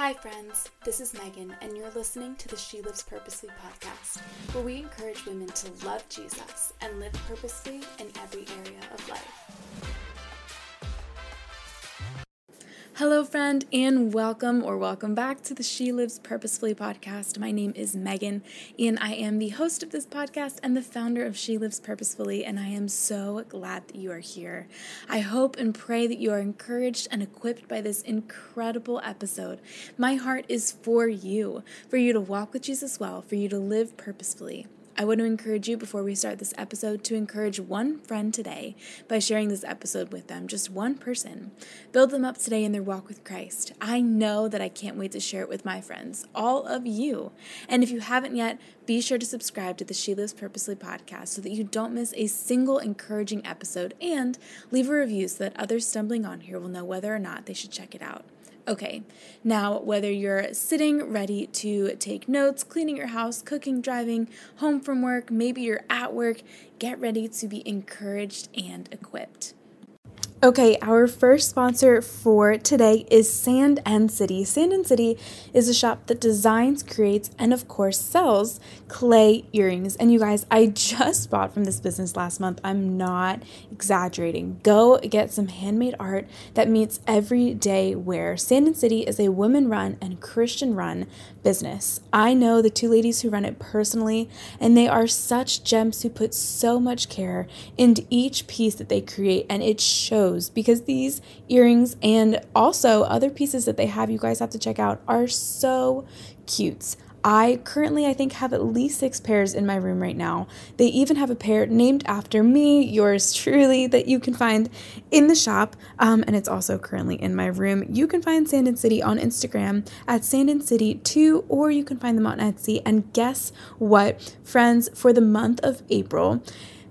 Hi, friends. This is Megan, and you're listening to the She Lives Purposely podcast, where we encourage women to love Jesus and live purposefully in every area of life. Hello, friend, and welcome or welcome back to the She Lives Purposefully podcast. My name is Megan, and I am the host of this podcast and the founder of She Lives Purposefully, and I am so glad that you are here. I hope and pray that you are encouraged and equipped by this incredible episode. My heart is for you, for you to walk with Jesus well, for you to live purposefully. I want to encourage you before we start this episode to encourage one friend today by sharing this episode with them, just one person. Build them up today in their walk with Christ. I know that I can't wait to share it with my friends, all of you. And if you haven't yet, be sure to subscribe to the She Lives Purposely podcast so that you don't miss a single encouraging episode and leave a review so that others stumbling on here will know whether or not they should check it out. Okay, now whether you're sitting ready to take notes, cleaning your house, cooking, driving, home from work, maybe you're at work, get ready to be encouraged and equipped. Okay, our first sponsor for today is Sand and City. Sand and City is a shop that designs, creates, and of course sells clay earrings. And you guys, I just bought from this business last month. I'm not exaggerating. Go get some handmade art that meets everyday wear. Sand and City is a women run and Christian run business. I know the two ladies who run it personally, and they are such gems who put so much care into each piece that they create, and it shows because these earrings and also other pieces that they have, you guys have to check out, are so cute. I currently, I think, have at least six pairs in my room right now. They even have a pair named after me, yours truly, that you can find in the shop. Um, and it's also currently in my room. You can find Sand and City on Instagram at Sand and City 2, or you can find them on Etsy. And guess what, friends, for the month of April,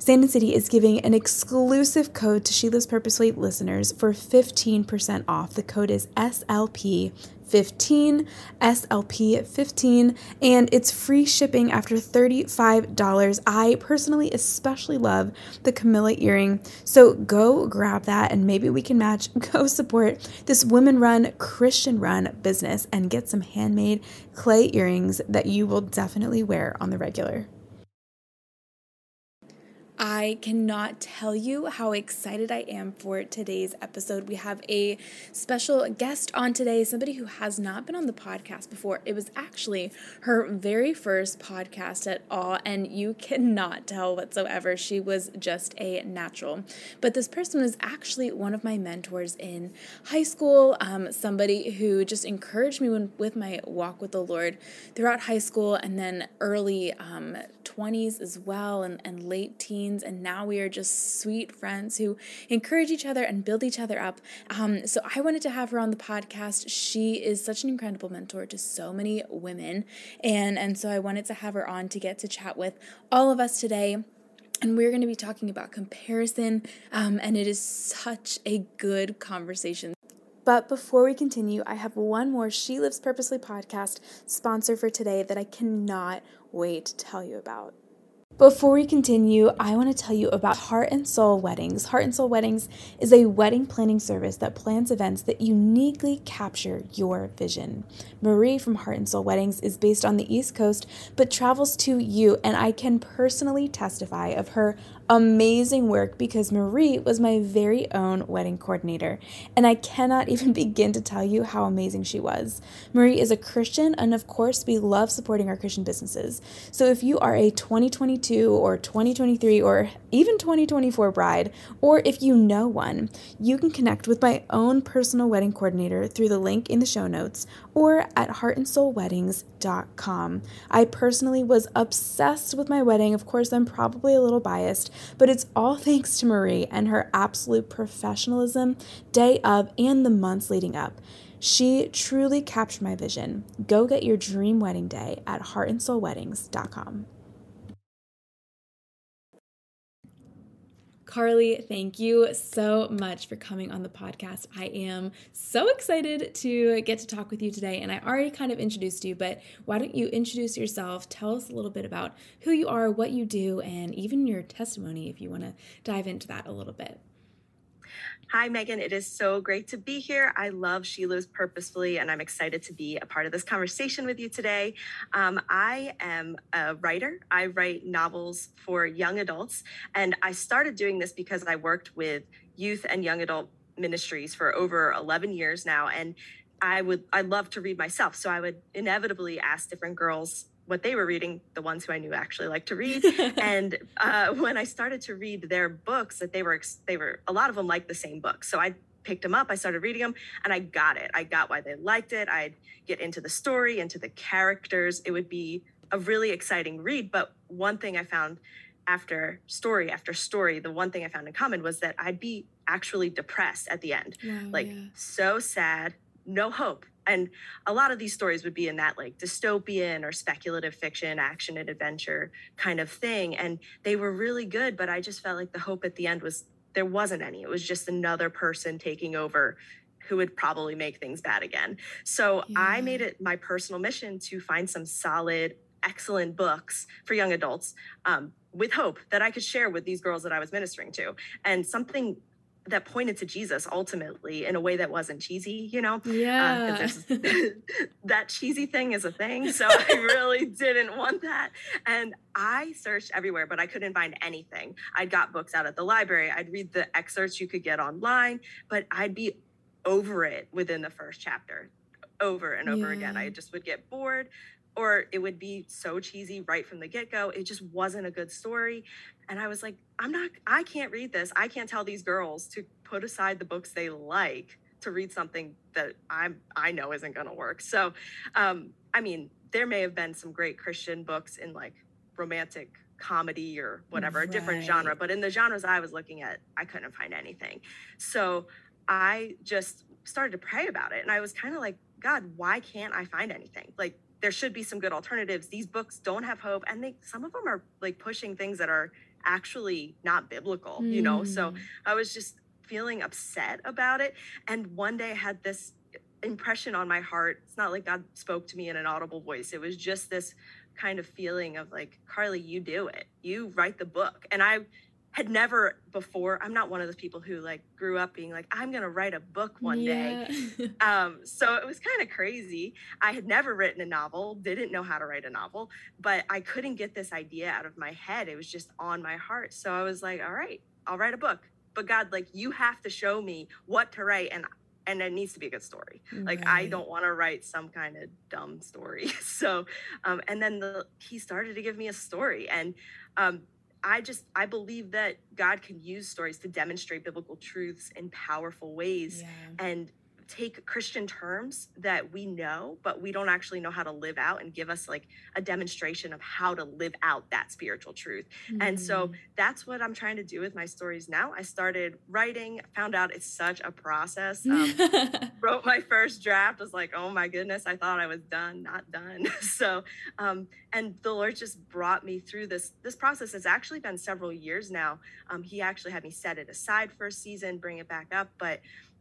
Sand and City is giving an exclusive code to She Lives Purposely listeners for 15% off. The code is SLP 15 SLP 15 and it's free shipping after $35. I personally especially love the Camilla earring. So go grab that and maybe we can match go support this women run Christian run business and get some handmade clay earrings that you will definitely wear on the regular. I cannot tell you how excited I am for today's episode. We have a special guest on today, somebody who has not been on the podcast before. It was actually her very first podcast at all, and you cannot tell whatsoever. She was just a natural. But this person was actually one of my mentors in high school, um, somebody who just encouraged me when, with my walk with the Lord throughout high school and then early um, 20s as well, and, and late teens and now we are just sweet friends who encourage each other and build each other up. Um, so I wanted to have her on the podcast. She is such an incredible mentor to so many women, and and so I wanted to have her on to get to chat with all of us today and we're going to be talking about comparison, um, and it is such a good conversation. But before we continue, I have one more She Lives Purposely podcast sponsor for today that I cannot wait to tell you about. Before we continue, I want to tell you about Heart and Soul Weddings. Heart and Soul Weddings is a wedding planning service that plans events that uniquely capture your vision. Marie from Heart and Soul Weddings is based on the East Coast but travels to you, and I can personally testify of her amazing work because Marie was my very own wedding coordinator, and I cannot even begin to tell you how amazing she was. Marie is a Christian, and of course, we love supporting our Christian businesses. So if you are a 2022 or 2023 or even 2024 bride, or if you know one, you can connect with my own personal wedding coordinator through the link in the show notes or at heartandsoulweddings.com. I personally was obsessed with my wedding. Of course, I'm probably a little biased, but it's all thanks to Marie and her absolute professionalism day of and the months leading up. She truly captured my vision. Go get your dream wedding day at heartandsoulweddings.com. Carly, thank you so much for coming on the podcast. I am so excited to get to talk with you today. And I already kind of introduced you, but why don't you introduce yourself? Tell us a little bit about who you are, what you do, and even your testimony if you want to dive into that a little bit. Hi, Megan. It is so great to be here. I love She Lives Purposefully, and I'm excited to be a part of this conversation with you today. Um, I am a writer. I write novels for young adults, and I started doing this because I worked with youth and young adult ministries for over 11 years now, and I would I love to read myself, so I would inevitably ask different girls what they were reading, the ones who I knew actually liked to read. and uh, when I started to read their books, that they were they were a lot of them liked the same book. So I picked them up, I started reading them, and I got it. I got why they liked it. I'd get into the story, into the characters. It would be a really exciting read. But one thing I found after story after story, the one thing I found in common was that I'd be actually depressed at the end, wow, like yeah. so sad, no hope and a lot of these stories would be in that like dystopian or speculative fiction action and adventure kind of thing and they were really good but i just felt like the hope at the end was there wasn't any it was just another person taking over who would probably make things bad again so yeah. i made it my personal mission to find some solid excellent books for young adults um, with hope that I could share with these girls that I was ministering to. And something that pointed to Jesus ultimately in a way that wasn't cheesy, you know? Uh, yeah. That cheesy thing is a thing. So I really didn't want that. And I searched everywhere, but I couldn't find anything. I'd got books out at the library. I'd read the excerpts you could get online, but I'd be over it within the first chapter over and over yeah. again. I just would get bored or it would be so cheesy right from the get-go it just wasn't a good story and i was like i'm not i can't read this i can't tell these girls to put aside the books they like to read something that i'm i know isn't going to work. So um i mean there may have been some great christian books in like romantic comedy or whatever right. a different genre but in the genres i was looking at i couldn't find anything. So i just started to pray about it and i was kind of like god why can't i find anything? Like there should be some good alternatives. These books don't have hope, and they some of them are like pushing things that are actually not biblical, mm. you know. So hmm. I was just feeling upset about it, and one day I had this impression on my heart. It's not like God spoke to me in an audible voice. It was just this kind of feeling of like, Carly, you do it. You write the book. And I had never before i'm not one of those people who like grew up being like i'm going to write a book one yeah. day um, so it was kind of crazy. I had never written a novel didn't know how to write a novel but i couldn't get this idea out of my head. It was just on my heart. So i was like all right i'll write a book. But god like you have to show me what to write and and it needs to be a good story. Like right. i don't want to write some kind of dumb story. So um, and then the he started to give me a story and um, I just I believe that God can use stories to demonstrate biblical truths in powerful ways yeah. and take Christian terms that we know, but we don't actually know how to live out and give us like a demonstration of how to live out that spiritual truth. Mm-hmm. And so mm. that's what I'm trying to do with my stories now. I started writing, found out it's such a process. Um, wrote my first draft, was like, oh my goodness, I thought I was done, not done. so, um, and the Lord just brought me through this. This process has actually been several years now. Um, he actually had me set it aside for a season, bring it back up, but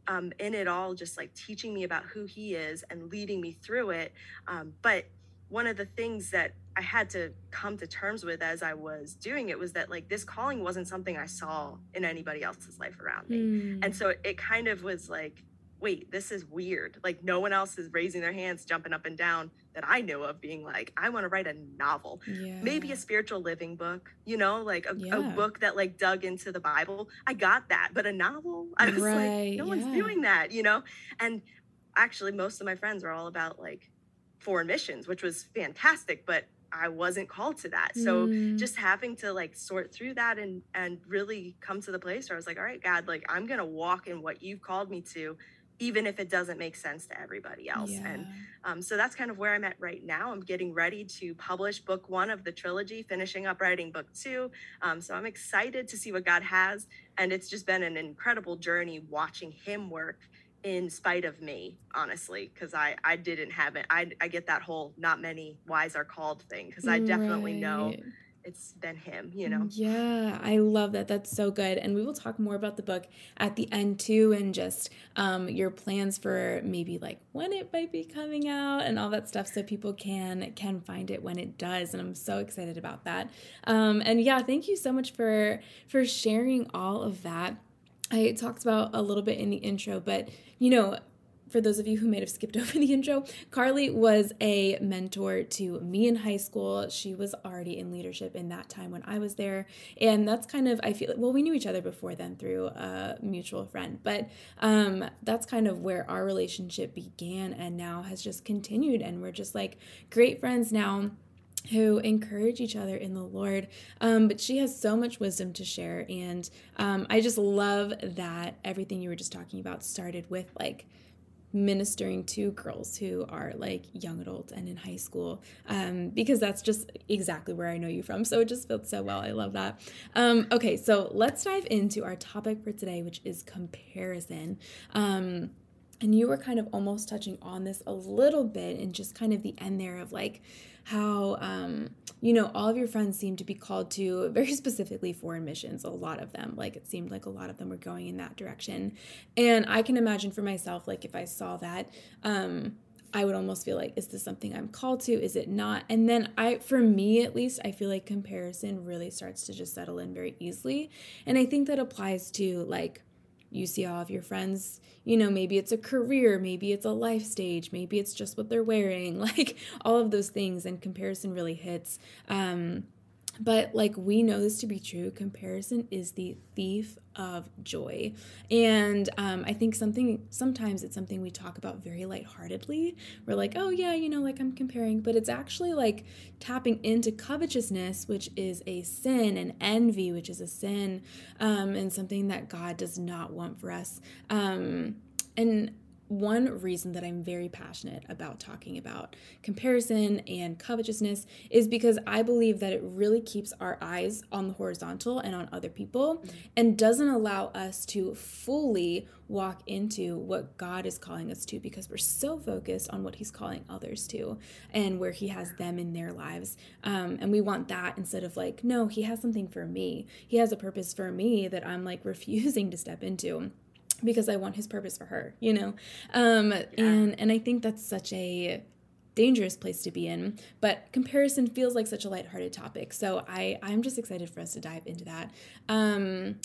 um, in it all, just like teaching me about who he is and leading me through it. Um, but one of the things that I had to come to terms with as I was doing it was that like this calling wasn't something I saw in anybody else's life around me. Mm. And so it kind of was like, wait, this is weird. Like no one else is raising their hands, jumping up and down that I knew of being like, I want to write a novel, yeah. maybe a spiritual living book, you know, like a, yeah. a, book that like dug into the Bible. I got that, but a novel, I was right. like, no yeah. one's doing that, you know? And actually, most of my friends are all about like foreign missions, which was fantastic, but I wasn't called to that. So mm. just having to like sort through that and and really come to the place where I was like, all right, God, like I'm gonna walk in what you've called me to even if it doesn't make sense to everybody else. Yeah. And um, so that's kind of where I'm at right now. I'm getting ready to publish book one of the trilogy, finishing up writing book two. Um, so I'm excited to see what God has. And it's just been an incredible journey watching Him work in spite of me, honestly, because I, I didn't have it. I, I get that whole not many wise are called thing because I definitely right. know it's been him, you know? Yeah, I love that. That's so good. And we will talk more about the book at the end too, and just um, your plans for maybe like when it might be coming out and all that stuff, so people can can find it when it does. And I'm so excited about that. Um, and yeah, thank you so much for for sharing all of that. I talked about a little bit in the intro, but you know, for those of you who may have skipped over the intro, Carly was a mentor to me in high school. She was already in leadership in that time when I was there. And that's kind of, I feel, well, we knew each other before then through a mutual friend, but um, that's kind of where our relationship began and now has just continued. And we're just like great friends now who encourage each other in the Lord. Um, but she has so much wisdom to share. And um, I just love that everything you were just talking about started with like, ministering to girls who are like young adults and in high school um, because that's just exactly where I know you from. So it just feels so well. I love that. Um, okay, so let's dive into our topic for today, which is comparison. Um, and you were kind of almost touching on this a little bit and just kind of the end there of like how um, you know all of your friends seem to be called to very specifically foreign missions a lot of them like it seemed like a lot of them were going in that direction and i can imagine for myself like if i saw that um, I would almost feel like, is this something I'm called to? Is it not? And then I, for me at least, I feel like comparison really starts to just settle in very easily. And I think that applies to like you see all of your friends, you know, maybe it's a career, maybe it's a life stage, maybe it's just what they're wearing, like all of those things, and comparison really hits. Um, but like we know this to be true, comparison is the thief of joy. And um, I think something, sometimes it's something we talk about very lightheartedly. We're like, oh yeah, you know, like I'm comparing, but it's actually like tapping into covetousness, which is a sin, and envy, which is a sin, um, and something that God does not want for us. Um, and one reason that I'm very passionate about talking about comparison and covetousness is because I believe that it really keeps our eyes on the horizontal and on other people mm-hmm. and doesn't allow us to fully walk into what God is calling us to because we're so focused on what He's calling others to and where He has them in their lives. Um, and we want that instead of like, no, He has something for me. He has a purpose for me that I'm like refusing to step into because I want his purpose for her, you know? Um, yeah. and, and I think that's such a dangerous place to be in, but comparison feels like such a lighthearted topic. So I, I'm just excited for us to dive into that. Um,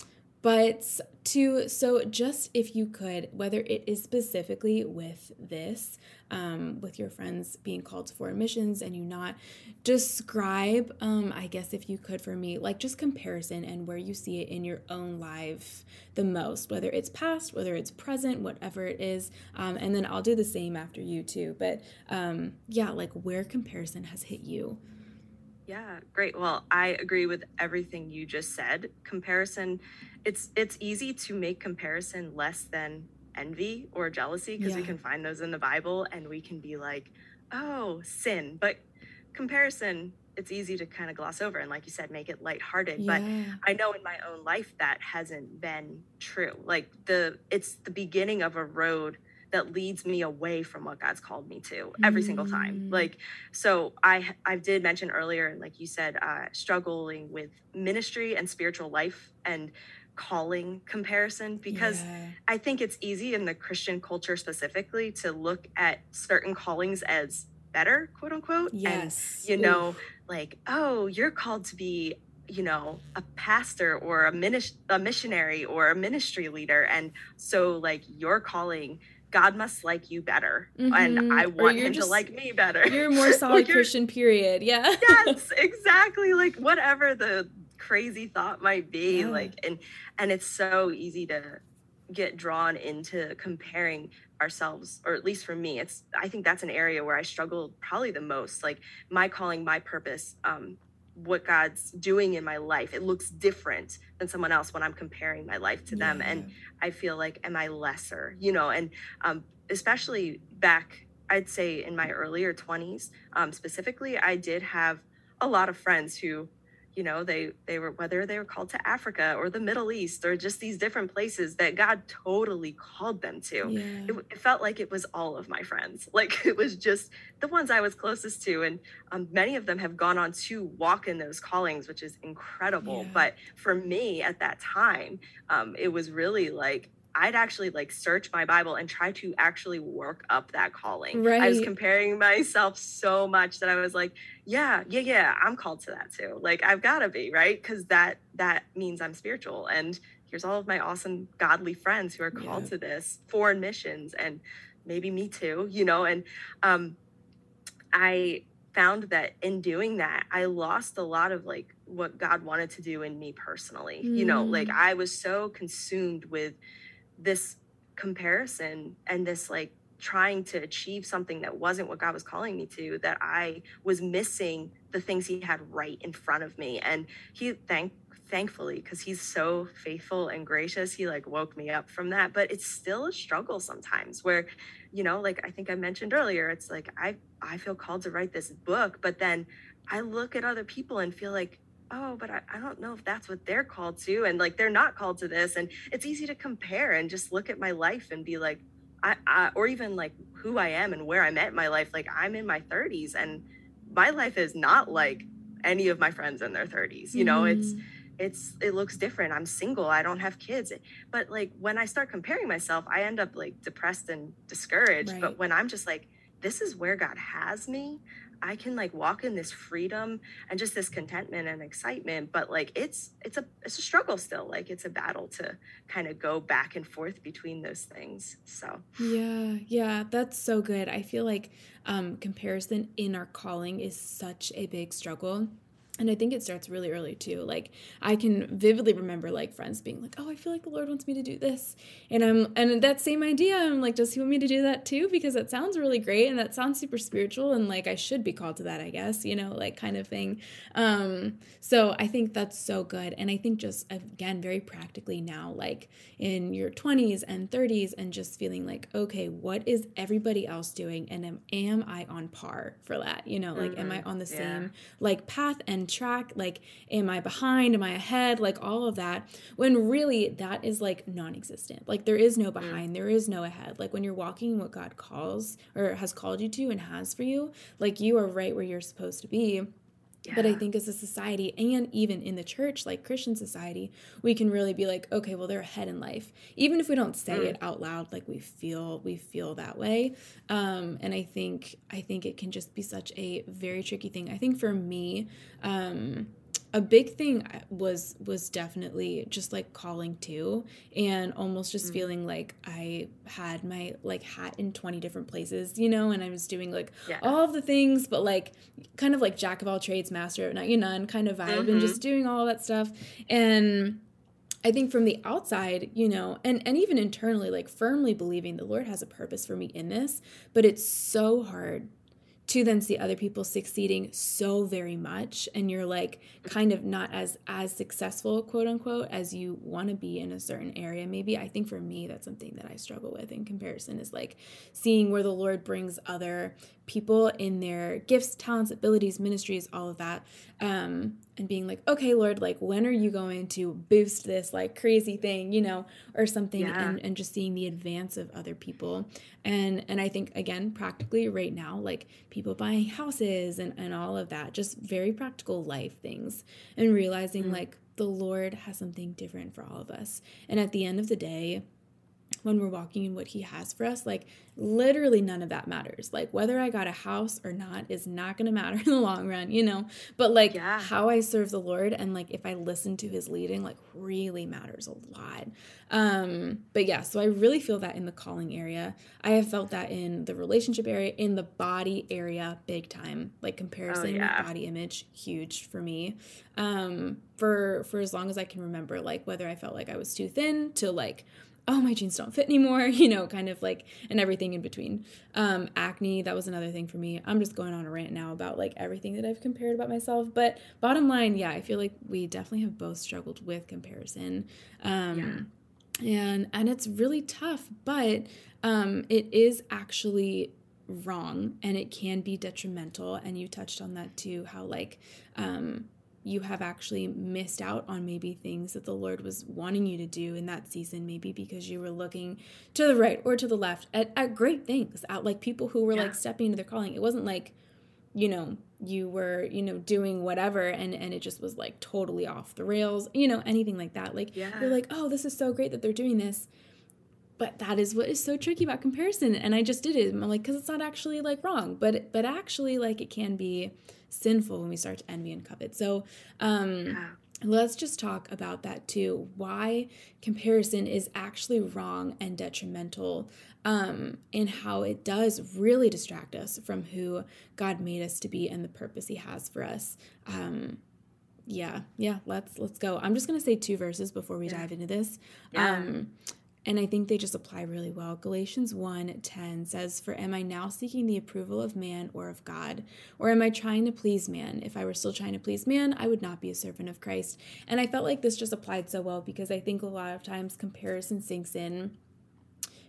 but to, so just if you could, whether it is specifically with this, um, with your friends being called foreign missions and you not, describe, um, I guess if you could for me, like just comparison and where you see it in your own life the most, whether it's past, whether it's present, whatever it is. Um, and then I'll do the same after you too. But um, yeah, like where comparison has hit you. Yeah, great. Well, I agree with everything you just said. Comparison it's it's easy to make comparison less than envy or jealousy because yeah. we can find those in the Bible and we can be like, oh, sin. But comparison, it's easy to kind of gloss over and like you said, make it lighthearted. Yeah. But I know in my own life that hasn't been true. Like the it's the beginning of a road that leads me away from what God's called me to every mm. single time. Mm. Like, so I I did mention earlier, and like you said, uh, struggling with ministry and spiritual life and calling comparison because yeah. I think it's easy in the Christian culture specifically to look at certain callings as better, quote unquote. Yes. And, you know, Oof. like, oh, you're called to be, you know, a pastor or a, minis- a missionary or a ministry leader. And so, like, your calling. God must like you better, mm-hmm. and I want him just, to like me better. You're more solid Christian, period. Yeah. yes, exactly. Like whatever the crazy thought might be yeah. like and and it's so easy to get drawn into comparing ourselves or at least for me it's i think that's an area where i struggle probably the most like my calling my purpose um what god's doing in my life. It looks different than someone else when i'm comparing my life to them and i feel like am i lesser you know? And um especially back i'd say in my earlier 20s um specifically i did have a lot of friends who you know they they were whether they were called to africa or the middle east or just these different places that god totally called them to yeah. it, it, felt like it was all of my friends like it was just the ones i was closest to and um, many of them have gone on to walk in those callings which is incredible yeah. but for me at that time um, it was really like I'd actually like search my Bible and try to actually work up that calling. Right. I was comparing myself so much that I was like, yeah, yeah, yeah, I'm called to that too. Like I've got to be, right? Cuz that that means I'm spiritual and here's all of my awesome godly friends who are called yeah. to this foreign missions and maybe me too, you know, and um, I found that in doing that, I lost a lot of like what God wanted to do in me personally. Mm. You know, like mm. I was so consumed with this comparison and this like trying to achieve something that wasn't what God was calling me to that I was missing the things he had right in front of me. And he thank thankfully because he's so faithful and gracious he like woke me up from that. But it's still a struggle sometimes where you know like i think i mentioned earlier it's like i i feel called to write this book but then i look at other people and feel like oh but I, I don't know if that's what they're called to and like they're not called to this and it's easy to compare and just look at my life and be like I, I or even like who i am and where i'm at in my life like i'm in my 30s and my life is not like any of my friends in their 30s you know mm. it's it's it looks different i'm single i don't have kids but like when i start comparing myself i end up like depressed and discouraged right. but when i'm just like this is where god has me i can like walk in this freedom and just this contentment and excitement but like it's it's a it's a struggle still. Like it's a battle to kind of go back and forth between those things so. Yeah yeah that's so good. I feel like um comparison in our calling is such a big struggle and I think it starts really early too. Like I can vividly remember like friends being like, "Oh, I feel like the Lord wants me to do this," and I'm and that same idea. I'm like, "Does He want me to do that too?" Because it sounds really great and that sounds super spiritual and like I should be called to that, I guess. You know, like kind of thing. Um, so I think that's so good, and I think just again very practically now, like in your 20s and 30s, and just feeling like, okay, what is everybody else doing, and am am I on par for that? You know, like mm-hmm. am I mm-hmm. on the yeah. same like path and track like am i behind? Am i ahead? Like all of that when really that is like non-existent. Like there is no mm. behind there is no ahead. Like when you're walking what god calls or has called you to and has for you like you are right where you're supposed to be yeah. But I think as a society and even in the church, like Christian society, we can really be like, okay, well, they're ahead in life. Even if we don't say mm. it out loud, like we feel we feel that way. Um, and I think I think it can just be such a very tricky thing. I think for me, um, a big thing was was definitely just like calling to and almost just mm-hmm. feeling like I had my like hat in 20 different places, you know, and I was doing like yeah. all of the things, but like kind of like jack of all trades, master of none you know kind of vibe mm-hmm. and just doing all that stuff. And I think from the outside, you know, and, and even internally, like firmly believing the Lord has a purpose for me in this, but it's so hard to then see other people succeeding so very much and you're like kind of not as as successful quote unquote as you want to be in a certain area. Maybe i think for me that's something that i struggle with in comparison is like seeing where the lord brings other people in their gifts talents abilities ministries all of that um and being like okay lord like when are you going to boost this like crazy thing you know or something yeah. and, and just seeing the advance of other people and and i think again practically right now like people buying houses and and all of that just very practical life things and realizing mm-hmm. like the lord has something different for all of us and at the end of the day when we're walking in what he has for us like literally none of that matters. Like whether i got a house or not is not going to matter in the long run you know? But like yeah. how i serve the lord and like if i listen to his leading like really matters a lot. Um but yeah so i really feel that in the calling area. I have felt that in the relationship area in the body area big time. Like comparison oh, yeah. body image huge for me. Um for for as long as i can remember like whether i felt like i was too thin to like oh my jeans don't fit anymore you know kind of like and everything in between. Um acne that was another thing for me. I'm just going on a rant now about like everything that i've compared about myself but bottom line yeah i feel like we definitely have both struggled with comparison. Um yeah. and and it's really tough but um it is actually wrong and it can be detrimental and you touched on that too how like um you have actually missed out on maybe things that the Lord was wanting you to do in that season, maybe because you were looking to the right or to the left at, at great things, at like people who were yeah. like stepping into their calling. It wasn't like, you know, you were, you know, doing whatever and and it just was like totally off the rails, you know, anything like that. Like yeah. you're like, oh, this is so great that they're doing this. But that is what is so tricky about comparison. And I just did it. I'm like, because it's not actually like wrong, but but actually like it can be sinful when we start to envy and covet. So, um, yeah. let's just talk about that too why comparison is actually wrong and detrimental um, and how it does really distract us from who god made us to be and the purpose he has for us um, yeah yeah let's let's go i'm just going to say two verses before we yeah. dive into this yeah. um, and I think they just apply really well. Galatians 1 10 says, For am I now seeking the approval of man or of God? Or am I trying to please man? If I were still trying to please man, I would not be a servant of Christ. And I felt like this just applied so well because I think a lot of times comparison sinks in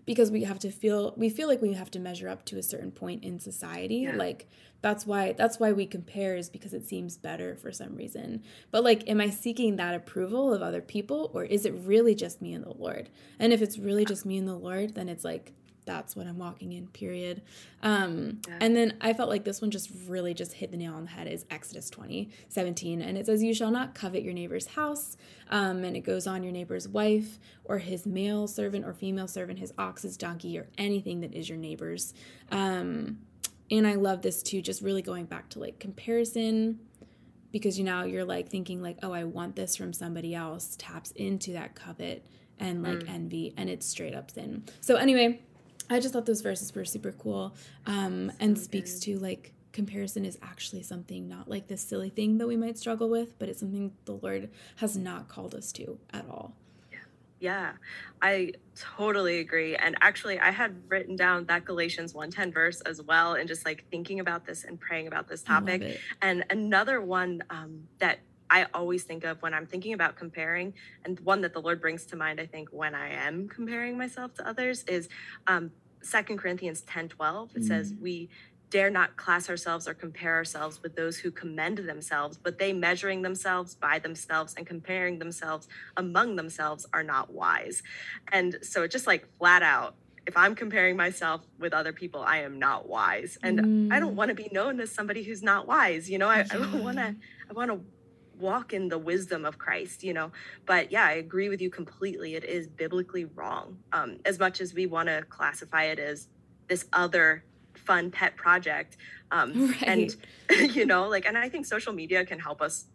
because we have to feel we feel like we have to measure up to a certain point in society. Yeah. like that's why that's why we compare is because it seems better for some reason. But like am i seeking that approval of other people or is it really just me and the lord? And if it's really just me and the lord then it's like that's what I'm walking in, period. Um, yeah. And then I felt like this one just really just hit the nail on the head is Exodus 20, 17. And it says, You shall not covet your neighbor's house. Um, and it goes on your neighbor's wife or his male servant or female servant, his ox, his donkey, or anything that is your neighbor's. Um, and I love this too, just really going back to like comparison because you know you're like thinking like oh i want this from somebody else taps into that covet and like mm. envy and it's straight up sin so anyway I just thought those verses were super cool um, so and speaks good. to like comparison is actually something not like this silly thing that we might struggle with, but it's something the Lord has not called us to at all. Yeah, I totally agree. And actually, I had written down that Galatians 1:10 verse as well, and just like thinking about this and praying about this topic. And another one um, that I always think of when I'm thinking about comparing, and one that the Lord brings to mind, I think, when I am comparing myself to others is um, 2 Corinthians 10 12. It mm. says, We dare not class ourselves or compare ourselves with those who commend themselves, but they measuring themselves by themselves and comparing themselves among themselves are not wise. And so it just like flat out, if I'm comparing myself with other people, I am not wise. And mm. I don't mm. want to be known as somebody who's not wise. You know, I, yeah. I want to, I want to walk in the wisdom of Christ, you know. But yeah, I agree with you completely. It is biblically wrong. Um, as much as we want to classify it as this other fun pet project. Um, right. And, you know, like, and I think social media can help us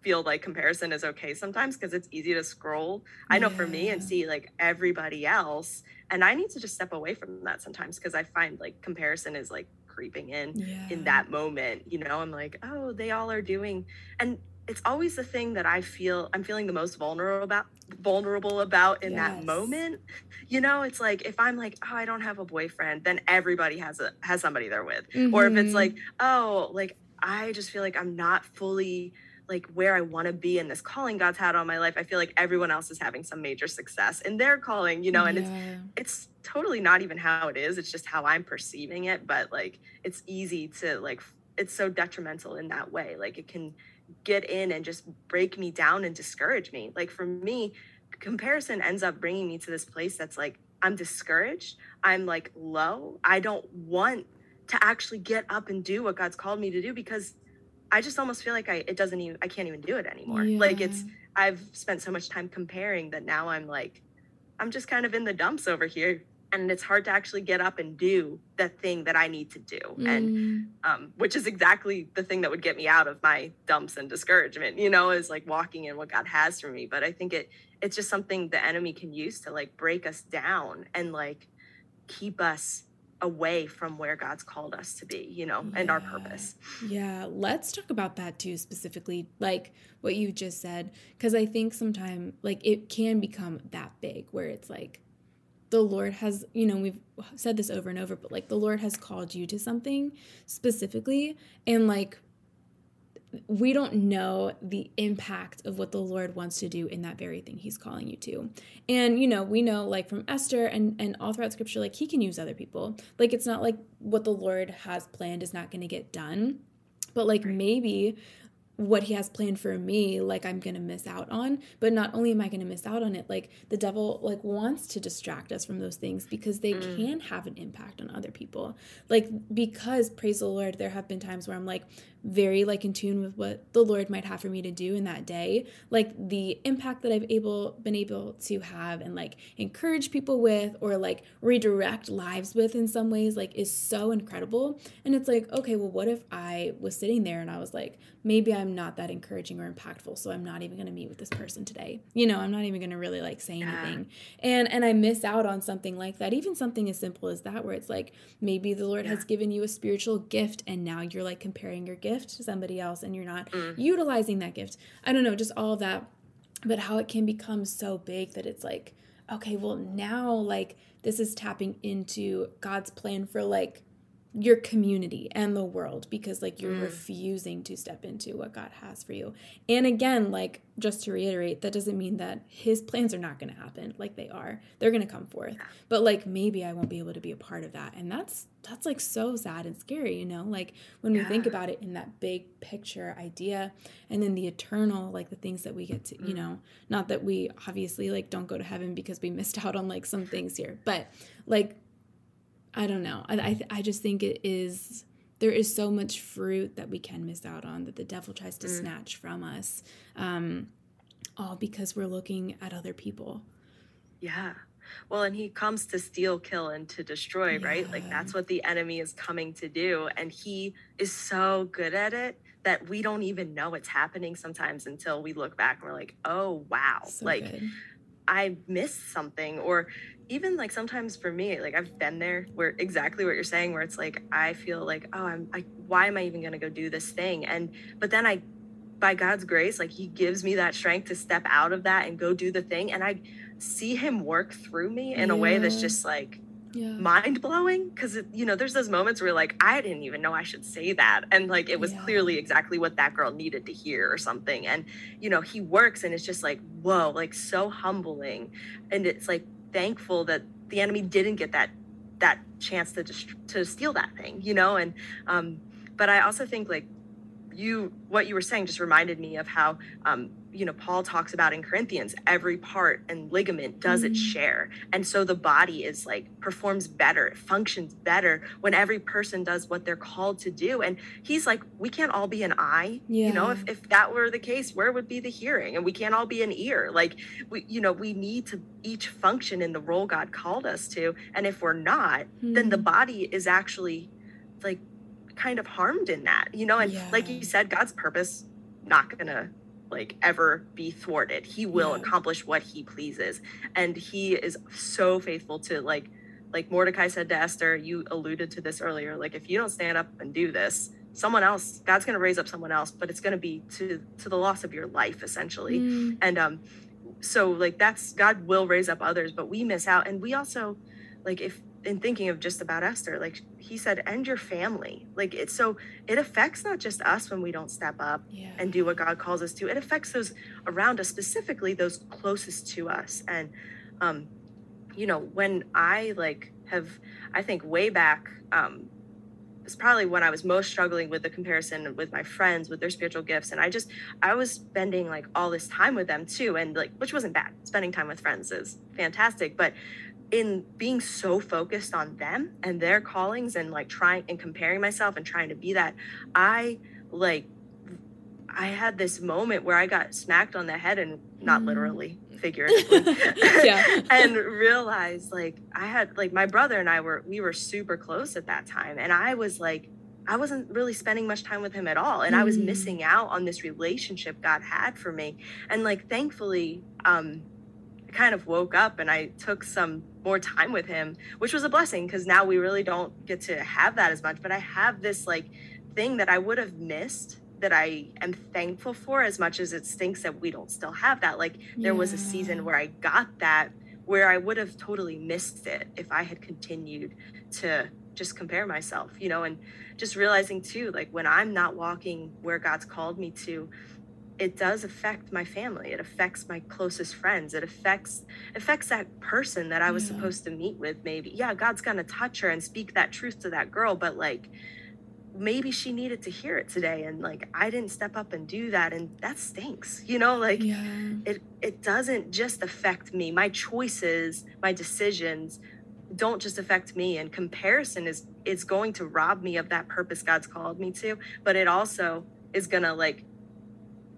feel like comparison is okay sometimes because it's easy to scroll. I know yeah. for me and see like everybody else. And I need to just step away from that sometimes because I find like comparison is like creeping in yeah. in that moment. You know, I'm like, oh, they all are doing. And it's always the thing that I feel I'm feeling the most vulnerable about vulnerable about in yes. that moment. You know, it's like if I'm like, oh, I don't have a boyfriend, then everybody has a has somebody they're with. Mm-hmm. Or if it's like, mm-hmm. oh, like I just feel like I'm not fully like where I want to be in this calling God's had on my life. I feel like everyone else is having some major success in their calling, you know, and yeah. it's it's totally not even how it is. It's just how I'm perceiving it. But like it's easy to like it's so detrimental in that way. Like it can get in and just break me down and discourage me. Like for me, comparison ends up bringing me to this place that's like, I'm discouraged. I'm like low. I don't want to actually get up and do what God's called me to do because I just almost feel like I it doesn't even I can't even do it anymore. Yeah. Like it's I've spent so much time comparing that now I'm like I'm just kind of in the dumps over here and it's hard to actually get up and do the thing that I need to do, mm. and um, which is exactly the thing that would get me out of my dumps and discouragement. You know, is like walking in what God has for me. But I think it it's just something the enemy can use to like break us down and like keep us away from where God's called us to be, you know, yeah. and our purpose. Yeah, let's talk about that too specifically, like what you just said because I think sometimes like it can become that big where it's like the Lord has, you know, we've said this over and over, but like the Lord has called you to something specifically. And like, we don't know the impact of what the Lord wants to do in that very thing He's calling you to. And, you know, we know like from Esther and, and all throughout scripture, like He can use other people. Like, it's not like what the Lord has planned is not going to get done. But like maybe what he has planned for me like i'm gonna miss out on but not only am i gonna miss out on it like the devil like wants to distract us from those things because they mm. can have an impact on other people like because praise the lord there have been times where i'm like very like in tune with what the Lord might have for me to do in that day, like the impact that I've able been able to have and like encourage people with or like redirect lives with in some ways like is so incredible. And it's like, okay, well what if I was sitting there and I was like, maybe I'm not that encouraging or impactful, so I'm not even going to meet with this person today. You know, I'm not even going to really like say anything. Yeah. And and I miss out on something like that. Even something as simple as that where it's like maybe the Lord yeah. has given you a spiritual gift and now you're like comparing your gift to somebody else and you're not mm. utilizing that gift. I don't know, just all of that. But how it can become so big that it's like, okay, well, now like this is tapping into God's plan for like your community and the world because like you're mm. refusing to step into what God has for you. And again, like just to reiterate, that doesn't mean that his plans are not going to happen. Like they are. They're going to come forth. But like maybe I won't be able to be a part of that. And that's that's like so sad and scary, you know? Like when yeah. we think about it in that big picture idea and then the eternal like the things that we get to, mm. you know, not that we obviously like don't go to heaven because we missed out on like some things here, but like I don't know. I, I, I just think it is there is so much fruit that we can miss out on that the devil tries to mm. snatch from us um, all because we're looking at other people yeah well and he comes to steal kill and to destroy yeah. right like that's what the enemy is coming to do and he is so good at it that we don't even know it's happening sometimes until we look back and we're like oh wow so like good. I missed something or even like sometimes for me, like I've been there where exactly what you're saying, where it's like I feel like, oh, I'm I, why am I even gonna go do this thing? And but then I by God's grace, like he gives me that strength to step out of that and go do the thing. And I see him work through me in yeah. a way that's just like yeah. mind blowing. Cause you know, there's those moments where like, I didn't even know I should say that. And like, it was yeah. clearly exactly what that girl needed to hear or something. And, you know, he works and it's just like, whoa, like so humbling. And it's like, thankful that the enemy didn't get that that chance to just to steal that thing you know and um but i also think like you what you were saying just reminded me of how um you know paul talks about in corinthians every part and ligament does mm-hmm. its share and so the body is like performs better it functions better when every person does what they're called to do and he's like we can't all be an eye yeah. you know if, if that were the case where would be the hearing and we can't all be an ear like we you know we need to each function in the role god called us to and if we're not mm-hmm. then the mm-hmm. body is actually like kind of harmed in that you know and yeah. like you said god's purpose not gonna like ever be thwarted. He will yeah. accomplish what he pleases. And he is so faithful to like like Mordecai said to Esther, you alluded to this earlier, like if you don't stand up and do this, someone else, God's going to raise up someone else, but it's going to be to to the loss of your life essentially. Mm. And um so like that's God will raise up others, but we miss out and we also like if in thinking of just about Esther, like he said, and your family. Like it's so it affects not just us when we don't step up yeah. and do what God calls us to. It affects those around us, specifically those closest to us. And um, you know, when I like have, I think way back, um, it's probably when I was most struggling with the comparison with my friends with their spiritual gifts. And I just I was spending like all this time with them too. And like which wasn't bad. Spending time with friends is fantastic. But in being so focused on them and their callings and like trying and comparing myself and trying to be that i like i had this moment where i got smacked on the head and not mm. literally figuratively and realized like i had like my brother and i were we were super close at that time and i was like i wasn't really spending much time with him at all and mm. i was mm. missing out on this relationship god had for me and like thankfully um I kind of woke up and I took some more time with him, which was a blessing because now we really don't get to have that as much. But I have this like thing that I would have missed that I am thankful for as much as it stinks that we don't still have that. Like there yeah. was a season where I got that where I would have totally missed it if I had continued to just compare myself, you know, and just realizing too, like when I'm not walking where God's called me to, it does affect my family. It affects my closest friends. It affects affects that person that i was yeah. supposed to meet with maybe. Yeah god's gonna touch her and speak that truth to that girl but like maybe she needed to hear it today and like i didn't step up and do that and that stinks you know? Like yeah. it it doesn't just affect me. My choices my decisions don't just affect me and comparison is is going to rob me of that purpose god's called me to but it also is gonna like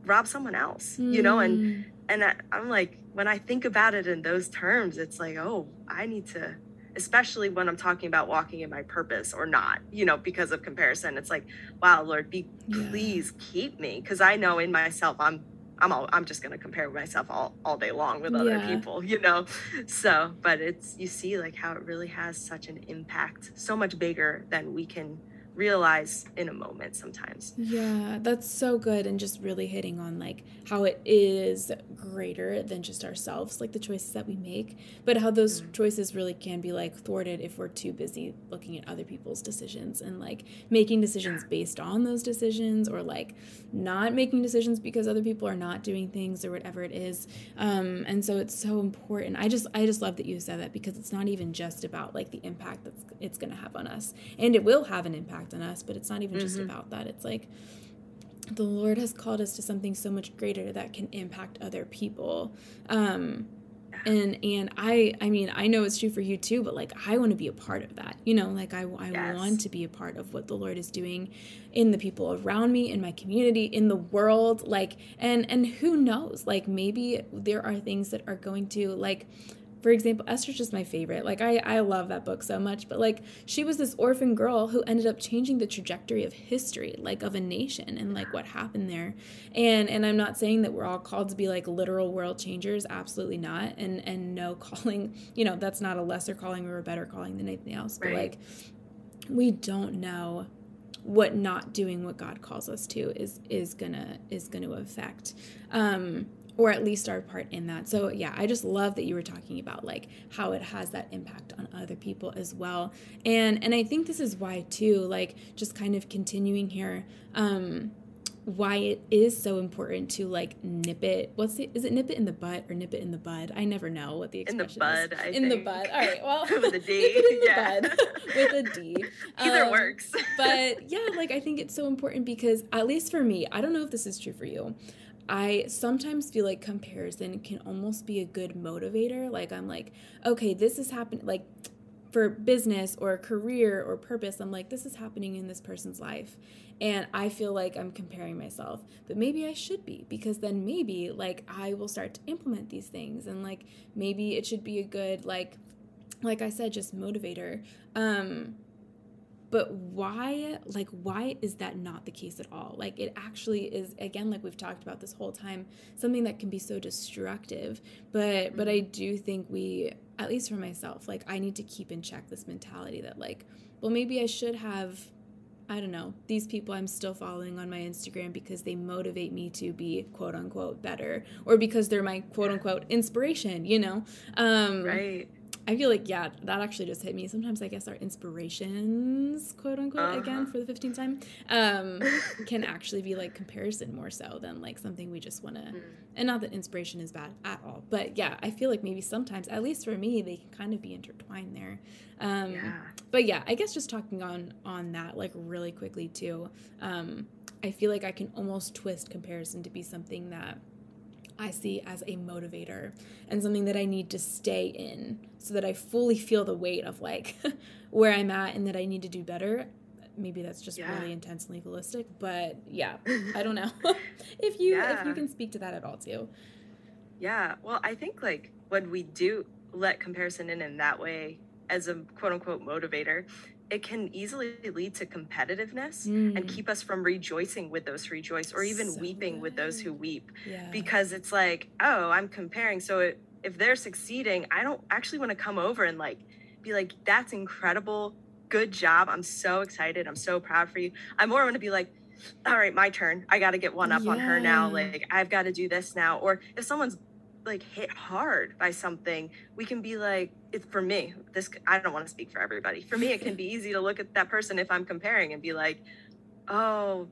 rob someone else mm. you know and hmm. and I, i'm like when i think about it in those terms it's like oh i need to especially when i'm talking about walking in my purpose or not you know because of comparison it's like wow lord be yeah. please keep me because i know in myself i'm I'm all, I'm just going to compare myself all, all day long with other yeah. people, you know? So, but it's, you see like how it really has such an impact, so much bigger than we can realize in a moment sometimes. Yeah, that's so good and just really hitting on like how it is greater than just ourselves, like the choices that we make, but how those mm-hmm. choices really can be like thwarted if we're too busy looking at other people's decisions and like making decisions based on those decisions or like not making decisions because other people are not doing things or whatever it is. Um, and so it's so important. I just I just love that you said that because it's not even just about like the impact that it's going to have on us. And it will have an impact impact on us, but it's not even mm-hmm. just about that. It's like the Lord has called us to something so much greater that can impact other people. Um, and and I I mean I know it's true for you too, but like I want to be a part of that. You know, like I I yes. want to be a part of what the Lord is doing in the people around me, in my community, in the world. Like and and who knows? Like maybe there are things that are going to like for example, Esther's just my favorite. Like I, I love that book so much. But like she was this orphan girl who ended up changing the trajectory of history, like of a nation and like what happened there. And and I'm not saying that we're all called to be like literal world changers, absolutely not. And and no calling, you know, that's not a lesser calling or a better calling than anything else. But like we don't know what not doing what God calls us to is is gonna is gonna affect. Um or at least our part in that. So yeah, I just love that you were talking about like how it has that impact on other people as well. And and I think this is why too, like just kind of continuing here, um why it is so important to like nip it. What's the is it nip it in the butt or nip it in the bud? I never know what the expression in the bud. Is. I in think. the bud. All right. Well, with a D. yeah. with a D. Either um, works. but yeah, like I think it's so important because at least for me, I don't know if this is true for you. I sometimes feel like comparison can almost be a good motivator. Like, I'm like, okay, this is happening, like, for business or career or purpose, I'm like, this is happening in this person's life. And I feel like I'm comparing myself, but maybe I should be because then maybe like I will start to implement these things and like maybe it should be a good, like, like I said, just motivator. Um, but why like why is that not the case at all like it actually is again like we've talked about this whole time something that can be so destructive but but i do think we at least for myself like i need to keep in check this mentality that like well maybe i should have I don't know, these people I'm still following on my Instagram because they motivate me to be quote unquote better or because they're my quote unquote inspiration, you know? Um, right. I feel like yeah, that actually just hit me. Sometimes I guess our inspirations, quote unquote, uh-huh. again for the fifteenth time, um, can actually be like comparison more so than like something we just want to. Mm. And not that inspiration is bad at all, but yeah, I feel like maybe sometimes, at least for me, they can kind of be intertwined there. Um, yeah. But yeah, I guess just talking on on that like really quickly too. Um, I feel like I can almost twist comparison to be something that I see as a motivator and something that I need to stay in so that I fully feel the weight of like where I'm at and that I need to do better. Maybe that's just yeah. really intense and legalistic, but yeah, I don't know if you yeah. if you can speak to that at all too. Yeah, well, I think like when we do let comparison in in that way as a quote unquote motivator, it can easily lead to competitiveness mm. and keep us from rejoicing with those who rejoice or even so weeping good. with those who weep. Yeah. because it's like oh i'm comparing. So it, if they're succeeding i don't actually want to come over and like be like that's incredible. Good job. I'm so excited. I'm so proud for you. I more want to be like all right my turn. I got to get one up yeah. on her now. Like i've got to do this now. Or if someone's like hit hard by something, we can be like, it's for me, this, I don't want to speak for everybody. For me, it can be easy to look at that person if I'm comparing and be like, oh,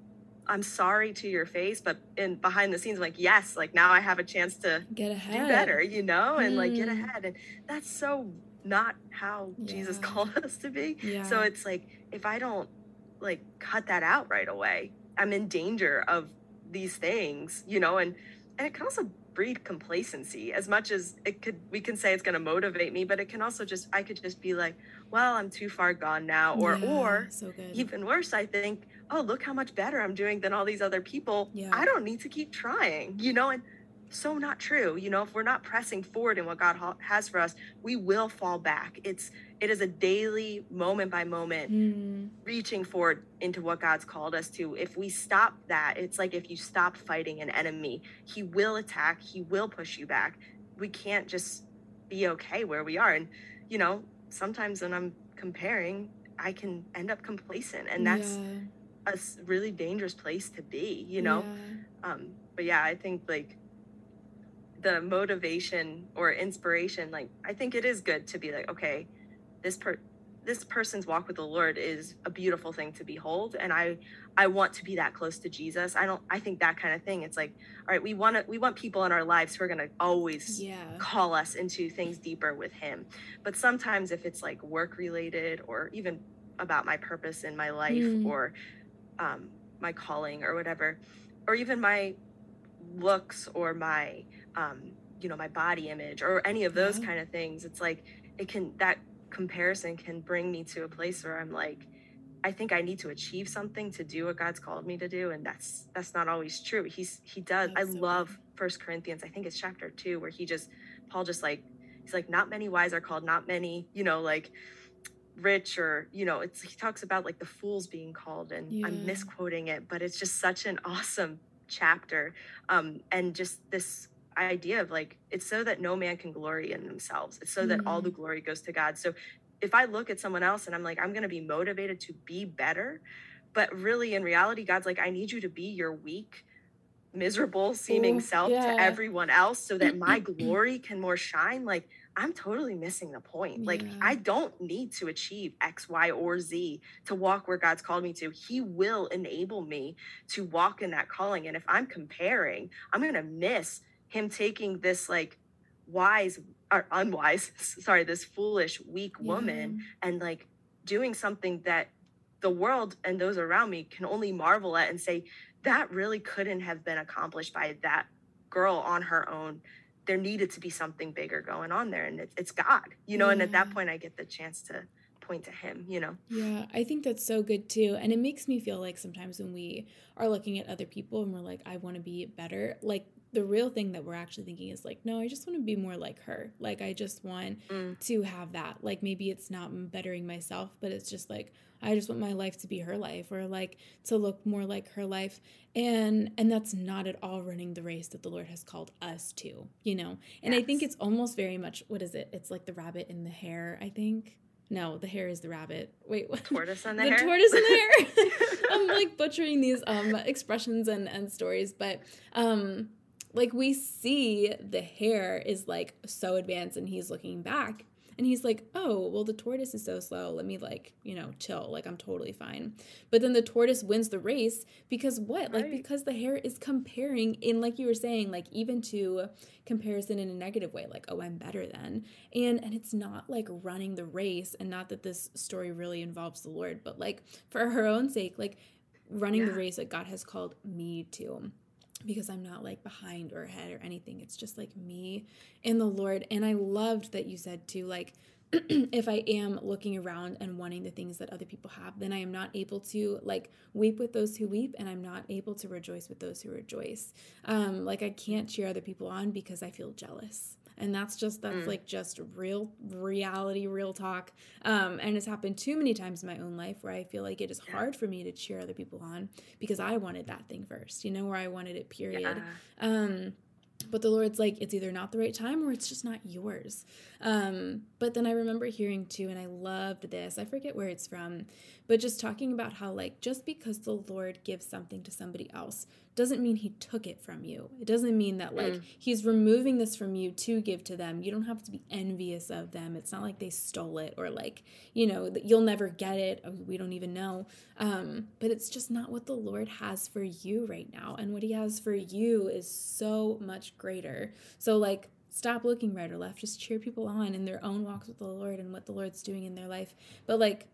I'm sorry to your face, but in behind the scenes, I'm like, yes, like now I have a chance to get ahead, do better, you know, and mm. like get mm. ahead. And that's so not how yeah. Jesus called us to be. Yeah. So it's like, if I don't like cut that out right away, I'm in danger of these things, you know, and, and it can also breed complacency as much as it could we can say it's going to motivate me but it can also just i could just be like well i'm too far gone now or Yeah, or so good. even worse i think oh look how much better i'm doing than all these other people Yeah. i don't need to keep trying you know and so not true you know if we're not pressing forward in what god ha- has for us we will fall back it's it is a daily moment by moment Mm, reaching forward into what God's called us to. If we stop that, it's like if you stop fighting an enemy, he will attack, he will push you back. We can't just be okay where we are. And, you know, sometimes when I'm comparing, I can end up complacent, and that's yeah, a really dangerous place to be, you know? yeah. um but yeah i think like the motivation or inspiration like i think it is good to be like okay this per this person's walk with the lord is a beautiful thing to behold and i i want to be that close to jesus i don't i think that kind of thing it's like all right we want to we want people in our lives who are going to always Yeah. call us into things deeper with him but sometimes if it's like work related or even about my purpose in my life Mm. or um, my calling or whatever or even my looks or my um, you know my body image or any of those Yeah. kind of things it's like it can that comparison can bring me to a place where i'm like i think i need to achieve something to do what god's called me to do and that's that's not always true. He's he does That's i so love first corinthians. I think it's chapter two where he just paul just like he's like not many wise are called not many you know like rich or you know it's he talks about like the fools being called and i'm misquoting it but it's just such an awesome chapter um and just this idea of like it's so that no man can glory in themselves. It's so that all the mm. glory goes to god. So if i look at someone else and i'm like i'm going to be motivated to be better but really in reality god's like i need you to be your weak miserable seeming Ooh, self yeah. to everyone else so that my glory can more shine. Like i'm totally missing the point. Like Yeah. i don't need to achieve x y or z to walk where god's called me to. He will enable me to walk in that calling. And if i'm comparing i'm going to miss him taking this like wise or unwise sorry this foolish weak woman and like doing something that the world and those around me can only marvel at and say that really couldn't have been accomplished by that girl on her own. There needed to be something bigger going on there and it's, it's god you know and at that point i get the chance to point to him you know? Yeah, I think that's so good too. And it makes me feel like sometimes when we are looking at other people and we're like, I want to be better, like the real thing that we're actually thinking is like, no, I just want to be more like her. Like, I just want Mm. to have that. Like, maybe it's not bettering myself, but it's just like, I just want my life to be her life or like to look more like her life. And and that's not at all running the race that the Lord has called us to, you know. And I think it's almost very much what is it? It's like the rabbit in the hare, I think. No, the hare is the rabbit. Wait, what? tortoise on the, the hair tortoise and the hare. I'm like butchering these um expressions and and stories, but um like we see the hare is like so advanced and he's looking back and he's like, "Oh, well the tortoise is so slow. Let me like, you know, chill. Like I'm totally fine." But then the tortoise wins the race because what? Like because the hare is comparing in like you were saying, like even to comparison in a negative way, like, "Oh, I'm better than." And and it's not like running the race and not that this story really involves the Lord, but like for her own sake, like running the race that God has called me to because I'm not like behind or ahead or anything. It's just like me and the Lord. And I loved that you said too, like, if I am looking around and wanting the things that other people have, then I am not able to like weep with those who weep and I'm not able to rejoice with those who rejoice. Um, like I can't cheer other people on because I feel jealous. And that's just that's Mm. like just real reality, real talk. Um, and it's happened too many times in my own life where I feel like it is Yeah. hard for me to cheer other people on because I wanted that thing first, you know, where I wanted it, period. Yeah. Um, but the Lord's like, it's either not the right time or it's just not yours. Um, but then I remember hearing too, and I loved this. I forget where it's from, but just talking about how, like, just because the Lord gives something to somebody else doesn't mean he took it from you. It doesn't mean that, like, Mm. he's removing this from you to give to them. You don't have to be envious of them. It's not like they stole it or, like, you know, that you'll never get it. We don't even know. Um, but it's just not what the Lord has for you right now. And what he has for you is so much greater. So, like, stop looking right or left. Just cheer people on in their own walks with the Lord and what the Lord's doing in their life. But, like,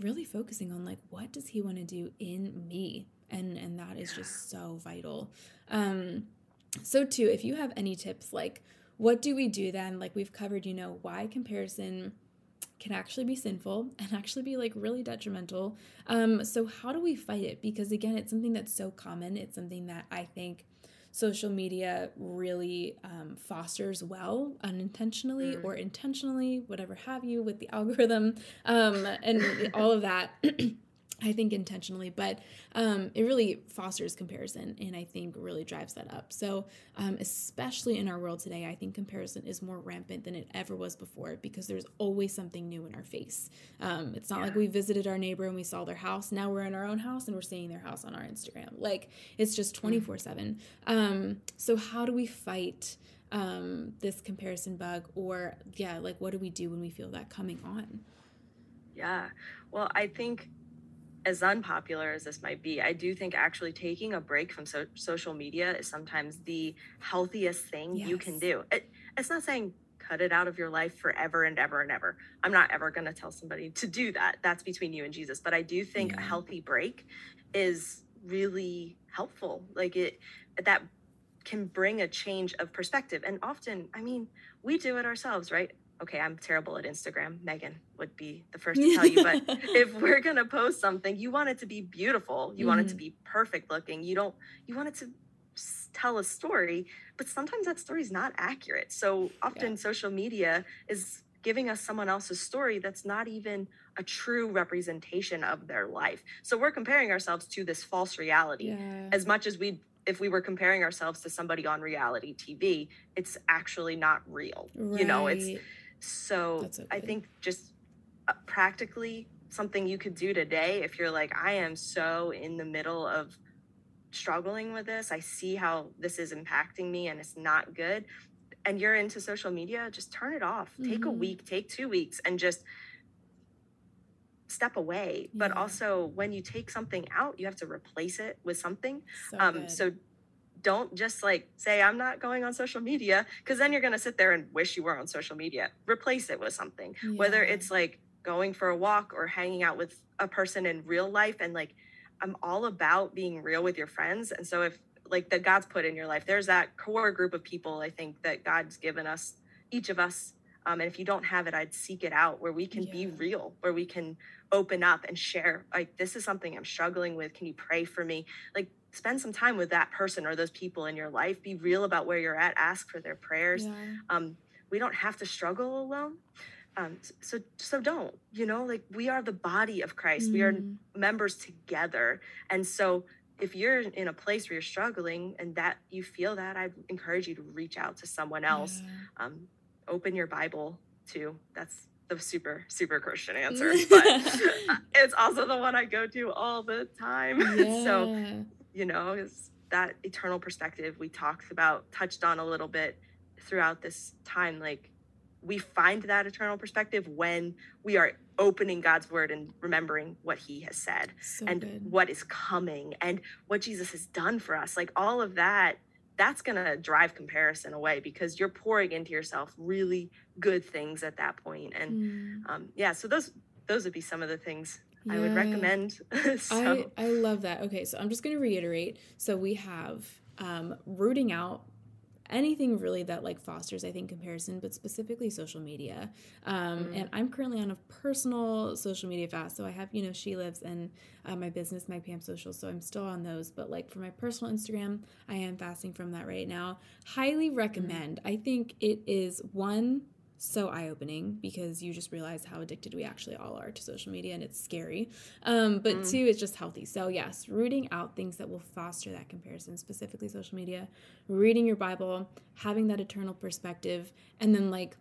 really focusing on, like, what does he want to do in me? And, and that is just so vital. Um, so too, if you have any tips, like what do we do then? Like we've covered, you know, why comparison can actually be sinful and actually be like really detrimental. Um, so how do we fight it? Because again, it's something that's so common. It's something that I think social media really um, fosters well, unintentionally mm. or intentionally, whatever have you, with the algorithm um, and all of that. I think intentionally, but um, it really fosters comparison and I think really drives that up. So, um, especially in our world today, I think comparison is more rampant than it ever was before because there's always something new in our face. Um, it's not yeah. like we visited our neighbor and we saw their house. Now we're in our own house and we're seeing their house on our Instagram. Like it's just 24 mm. 7. Um, so, how do we fight? Um, this comparison bug or yeah like what do we do when we feel that coming on yeah well i think as unpopular as this might be, I do think actually taking a break from so- social media is sometimes the healthiest thing yes. you can do. It, it's not saying cut it out of your life forever and ever and ever. I'm not ever going to tell somebody to do that. That's between you and Jesus. But I do think yeah. a healthy break is really helpful. Like it, that can bring a change of perspective. And often, I mean, we do it ourselves, right? Okay, I'm terrible at Instagram. Megan would be the first to tell you. But if we're gonna post something, you want it to be beautiful. You mm-hmm. want it to mm-hmm. be perfect looking. You don't. You want it to tell a story, but sometimes that story is not accurate. So often, yeah. social media is giving us someone else's story that's not even a true representation of their life. So we're comparing ourselves to this false reality yeah. as much as we if we were comparing ourselves to somebody on reality TV, it's actually not real. Right. You know, it's so. I think just uh, practically something you could do today if you're like, I am so in the middle of struggling with this. I see how this is impacting me and it's not good. And you're into social media, just turn it off. Mm-hmm. Take a mm-hmm. week, take two weeks, and just step away. Yeah. But also, when you take something out, you have to replace it with something. So, um, so don't just like say i'm not going on social media because then you're going to sit there and wish you were on social media replace it with something yeah. whether it's like going for a walk or hanging out with a person in real life and like i'm all about being real with your friends and so if like that god's put in your life there's that core group of people i think that god's given us each of us um, and if you don't have it i'd seek it out where we can yeah. be real where we can open up and share like this is something i'm struggling with can you pray for me like spend some time with that person or those people in your life be real about where you're at ask for their prayers yeah. um, we don't have to struggle alone um, so so don't you know like we are the body of christ mm. we are mm. members together and so if you're in a place where you're struggling and that you feel that i encourage you to reach out to someone else yeah. um, open your bible too that's the super super christian answer but it's also the one i go to all the time yeah. so you know, is that eternal perspective we talked about, touched on a little bit throughout this time. Like we find that eternal perspective when we are opening God's word and remembering what he has said so and good. what is coming and what Jesus has done for us. Like all of that, that's going to drive comparison away because you're pouring into yourself really good things at that point. And mm. um, yeah, so those those would be some of the things yeah. I would recommend. so. I, I love that. Okay, so I'm just going to reiterate. So we have um, rooting out anything really that like fosters i think comparison but specifically social media um, mm. and i'm currently on a personal social media fast so i have you know she lives and uh, my business my pam social so i'm still on those but like for my personal instagram i am fasting from that right now highly mm. recommend mm. i think it is one so eye opening because you just realize how addicted we actually all are to social media and it's scary. Um, but mm. two, it's just healthy. So, yes, rooting out things that will foster that comparison, specifically social media, reading your Bible, having that eternal perspective, and then like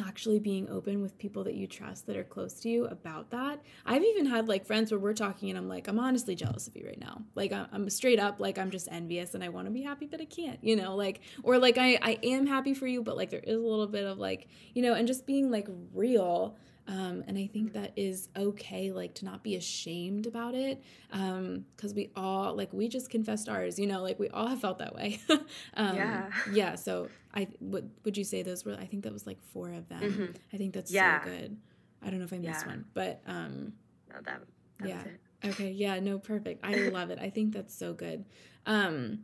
actually being open with people that you trust that are close to you about that. I've even had like friends where we're talking and I'm like, I'm honestly jealous of you right now. Like I'm straight up, like I'm just envious and I want to be happy, but I can't, you know, like, or like I, I am happy for you, but like there is a little bit of like, you know, and just being like real um, and I think that is okay, like to not be ashamed about it. Um, cause we all, like, we just confessed ours, you know, like we all have felt that way. um, yeah. Yeah. So I, what would you say those were, I think that was like four of them. Mm-hmm. I think that's yeah. so good. I don't know if I missed yeah. one, but, um, no, that, that yeah. Okay. Yeah. No, perfect. I love it. I think that's so good. Um,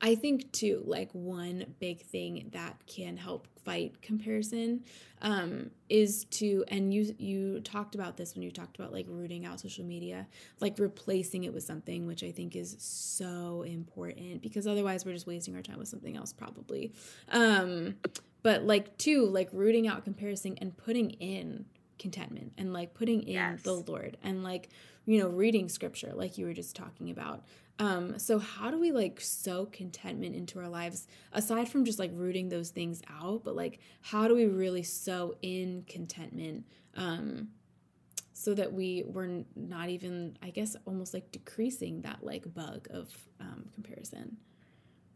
I think too, like one big thing that can help fight comparison um, is to, and you you talked about this when you talked about like rooting out social media, like replacing it with something, which I think is so important because otherwise we're just wasting our time with something else probably. Um, but like two, like rooting out comparison and putting in contentment and like putting in yes. the Lord and like you know reading scripture like you were just talking about um, so how do we like sow contentment into our lives aside from just like rooting those things out, but like how do we really sow in contentment um, so that we we're not even I guess almost like decreasing that like bug of um, comparison.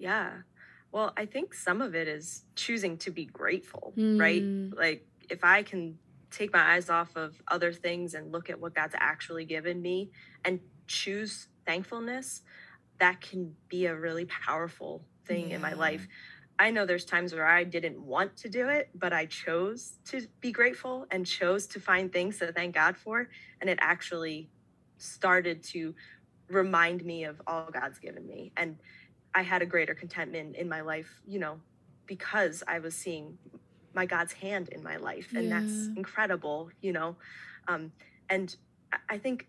Yeah. Well, I think some of it is choosing to be grateful, mm. right? Like if I can take my eyes off of other things and look at what God's actually given me and choose thankfulness, that can be a really powerful thing yeah. in my life. I know there's times where I didn't want to do it, but I chose to be grateful and chose to find things to thank God for. And it actually started to remind me of all God's given me. And I had a greater contentment in my life, you know, because I was seeing my God's hand in my life. And yeah. that's incredible, you know. Um, and I think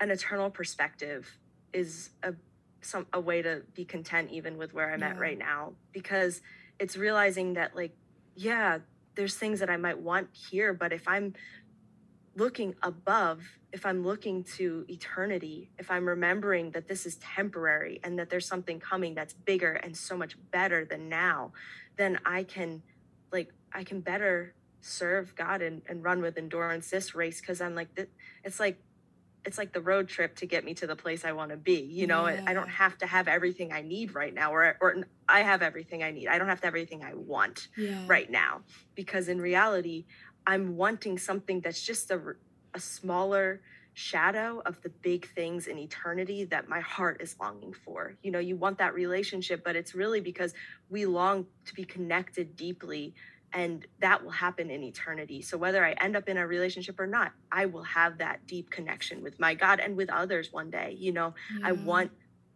an eternal perspective is a some a way to be content even with where I'm yeah. at right now because it's realizing that like yeah there's things that I might want here but if I'm looking above if I'm looking to eternity if I'm remembering that this is temporary and that there's something coming that's bigger and so much better than now then I can like I can better serve God and, and run with endurance this race because I'm like it's like it's like the road trip to get me to the place I want to be. You know, yeah. I don't have to have everything I need right now, or or I have everything I need. I don't have to have everything I want yeah. right now, because in reality, I'm wanting something that's just a a smaller shadow of the big things in eternity that my heart is longing for. You know, you want that relationship, but it's really because we long to be connected deeply and that will happen in eternity. So whether I end up in a relationship or not, I will have that deep connection with my God and with others one day. You know, yeah. I want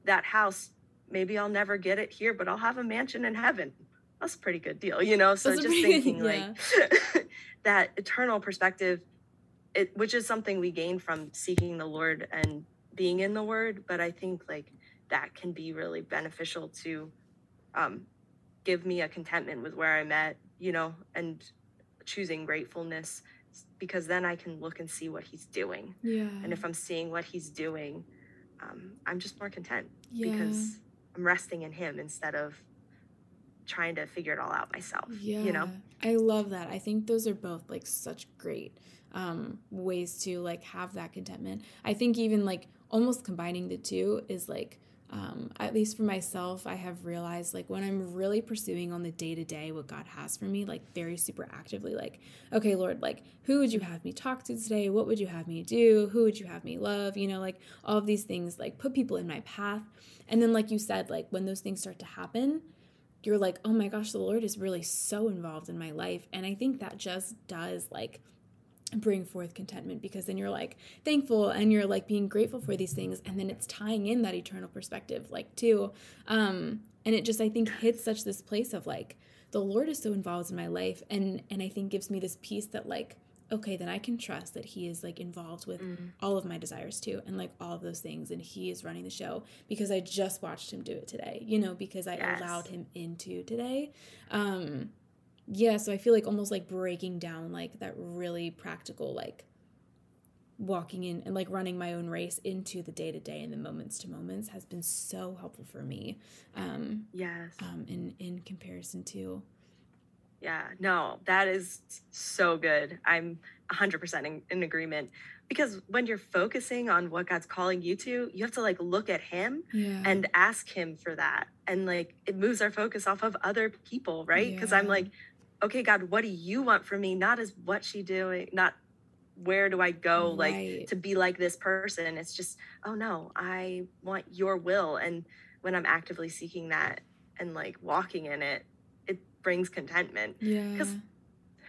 that house. Maybe I'll never get it here, but I'll have a mansion in heaven. That's a pretty good deal, you know. So That's just pretty, thinking yeah. like that eternal perspective, it, which is something we gain from seeking the Lord and being in the Word. But I think like that can be really beneficial to um, give me a contentment with where I'm at you know, and choosing gratefulness because then I can look and see what he's doing. Yeah. And if I'm seeing what he's doing, um, I'm just more content yeah. because I'm resting in him instead of trying to figure it all out myself. Yeah. You know? I love that. I think those are both like such great um, ways to like have that contentment. I think even like almost combining the two is like um, at least for myself, I have realized like when I'm really pursuing on the day to day what God has for me, like very super actively, like, okay, Lord, like, who would you have me talk to today? What would you have me do? Who would you have me love? You know, like all of these things, like put people in my path. And then, like you said, like when those things start to happen, you're like, oh my gosh, the Lord is really so involved in my life. And I think that just does like bring forth contentment because then you're like thankful and you're like being grateful for these things and then it's tying in that eternal perspective like too um and it just i think hits such this place of like the lord is so involved in my life and and i think gives me this peace that like okay then i can trust that he is like involved with mm-hmm. all of my desires too and like all of those things and he is running the show because i just watched him do it today you know because i yes. allowed him into today um yeah so i feel like almost like breaking down like that really practical like walking in and like running my own race into the day to day and the moments to moments has been so helpful for me um yes. um in in comparison to yeah no that is so good. I'm 100% in, in agreement. Because when you're focusing on what god's calling you to you have to like look at him yeah. and ask him for that. And like it moves our focus off of other people right? Because yeah. i'm like okay, God, what do you want from me? Not as what she doing, not where do I go right. like to be like this person. It's just, oh no, I want your will. And when I'm actively seeking that and like walking in it, it brings contentment. Yeah. Because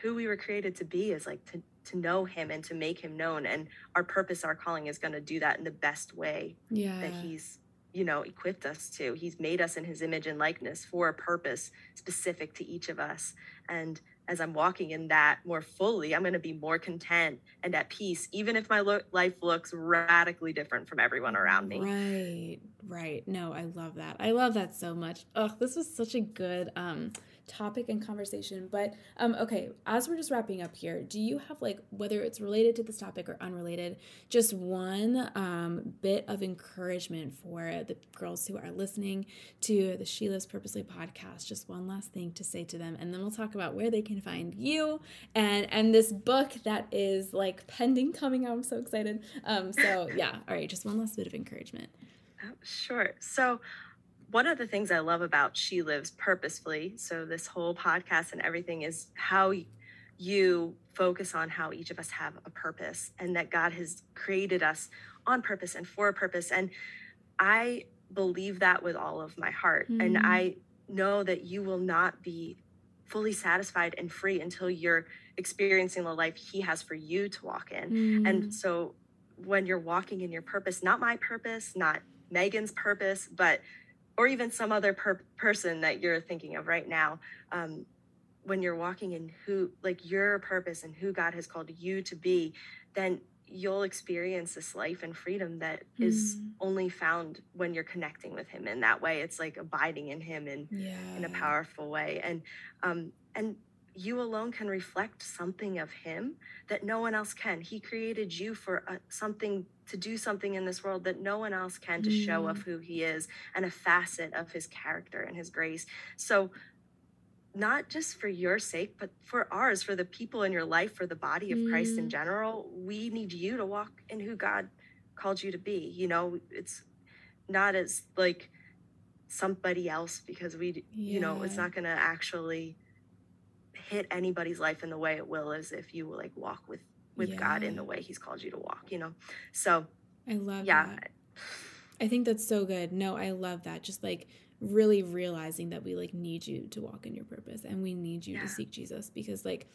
who we were created to be is like to to know him and to make him known. And our purpose, our calling is gonna do that in the best way yeah. that he's you know, equipped us to. He's made us in his image and likeness for a purpose specific to each of us. And as I'm walking in that more fully, I'm going to be more content and at peace, even if my lo- life looks radically different from everyone around me. Right, right. No, I love that. I love that so much. Oh, this was such a good um, topic and conversation. But um, okay, as we're just wrapping up here, do you have like whether it's related to this topic or unrelated, just one um, bit of encouragement for the girls who are listening to the She Lives Purposely podcast? Just one last thing to say to them, and then we'll talk about where they can find you and and this book that is like pending coming out. I'm so excited. Um, so yeah, all right, just one last bit of encouragement. Oh, sure. So one of the things I love about She Lives Purposefully, so this whole podcast and everything is how you focus on how each of us have a purpose and that God has created us on purpose and for a purpose. And I believe that with all of my heart. Mm. And I know that you will not be fully satisfied and free until you're experiencing the life He has for you to walk in. Mm. And so when you're walking in your purpose, not my purpose, not Megan's purpose, but or even some other per- person that you're thinking of right now um, when you're walking in who like your purpose and who god has called you to be then you'll experience this life and freedom that mm. is only found when you're connecting with him in that way it's like abiding in him in yeah. in a powerful way and um and you alone can reflect something of him that no one else can he created you for a, something to do something in this world that no one else can to mm. show of mm. who he is and a facet of his character and his grace so not just for your sake but for ours for the people in your life for the body of mm. christ in mm. general we need you to walk in who god called you to be you know it's not as like somebody else because we yeah. you know it's not going to actually hit anybody's life in the way it will as if you like walk with with yeah. God in the way he's called you to walk, you know. So I love yeah. That. I think that's so good. No, I love that. Just like really realizing that we like need you to walk in your purpose and we need you yeah. to seek Jesus because like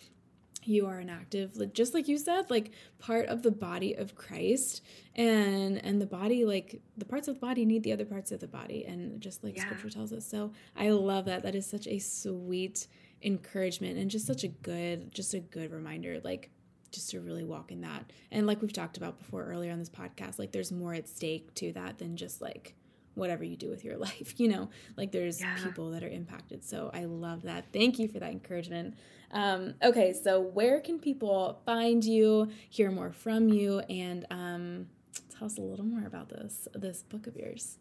you are an active like just like you said like part of the body of christ and and the body like the parts of the body need the other parts of the body and just like yeah. scripture tells us so i love that that is such a sweet encouragement and just such a good just a good reminder like just to really walk in that. And like we've talked about before earlier on this podcast like there's more at stake to that than just like whatever you do with your life you know? Like there's yeah. people that are impacted. So i love that. Thank you for that encouragement. Um, okay so where can people find you hear more from you and um, tell us a little more about this this book of yours?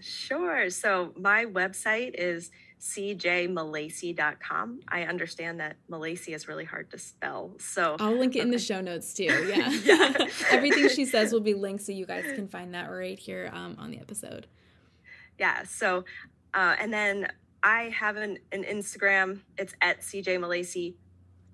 Sure. So my website is cjmalacy.com. I understand that Malacy is really hard to spell. So I'll link it in the show notes too. Yeah. yeah. Everything she says will be linked so you guys can find that right here um, on the episode. Yeah. So, uh, and then I have an, an Instagram. It's at cjmalacy.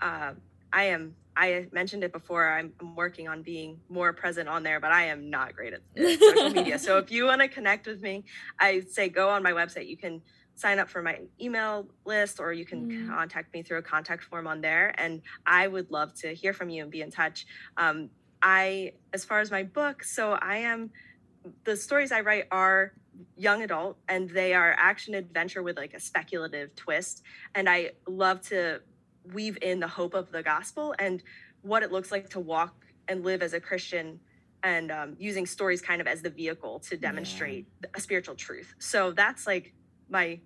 Uh, I am I mentioned it before. I'm, I'm, working on being more present on there, but I am not great at social media. So if you want to connect with me, I say go on my website. You can sign up for my email list or you can mm. contact me through a contact form on there and i would love to hear from you and be in touch um, i as far as my book so i am the stories i write are young adult and they are action adventure with like a speculative twist and i love to weave in the hope of the gospel and what it looks like to walk and live as a christian and um, using stories kind of as the vehicle to demonstrate yeah. a spiritual truth so that's like my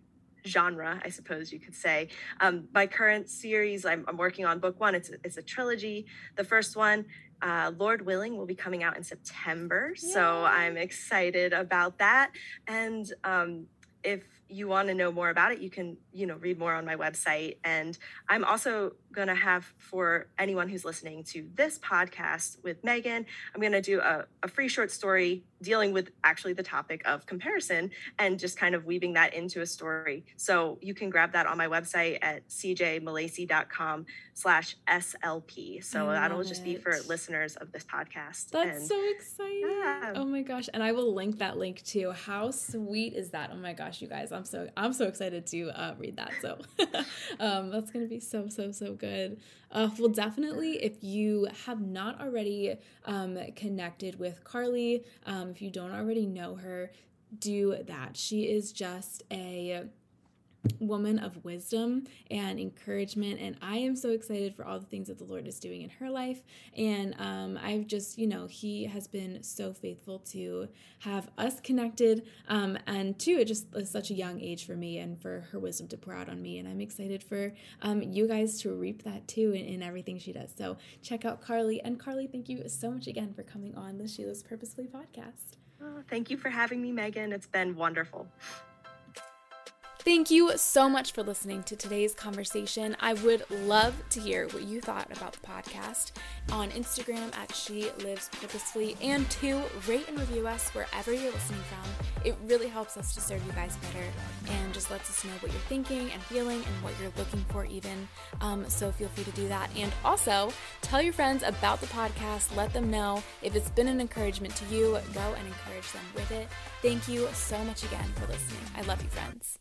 genre, I suppose you could say. Um, my current series, I'm, I'm, working on book one. It's a, it's a trilogy. The first one, uh, Lord willing, will be coming out in September. Yay. So I'm excited about that. And um, if you want to know more about it, you can, you know, read more on my website. And I'm also going to have for anyone who's listening to this podcast with Megan, I'm going to do a, a free short story dealing with actually the topic of comparison and just kind of weaving that into a story. So you can grab that on my website at cjmalacy.com slash SLP. So that'll just it. be for listeners of this podcast. That's and, so exciting. Yeah. Oh my gosh. And I will link that link too. How sweet is that? Oh my gosh, you guys. I'm so I'm so excited to uh, read that. So um, that's gonna be so, so, so good. Uh, well, definitely, if you have not already um, connected with Carly, um, if you don't already know her, do that. She is just a woman of wisdom and encouragement. And i am so excited for all the things that the lord is doing in her life. And um, i've just you know he has been so faithful to have us connected. Um, and two it just is such a young age for me and for her wisdom to pour out on me. And i'm excited for um, you guys to reap that too in, in everything she does. So check out carly. And carly thank you so much again for coming on the She Lives Purposefully podcast. Oh, thank you for having me megan. It's been wonderful Thank you so much for listening to today's conversation. I would love to hear what you thought about the podcast on Instagram at She Lives Purposefully and to rate and review us wherever you're listening from. It really helps us to serve you guys better and just lets us know what you're thinking and feeling and what you're looking for, even. Um, so feel free to do that. And also tell your friends about the podcast. Let them know if it's been an encouragement to you. Go and encourage them with it. Thank you so much again for listening. I love you, friends.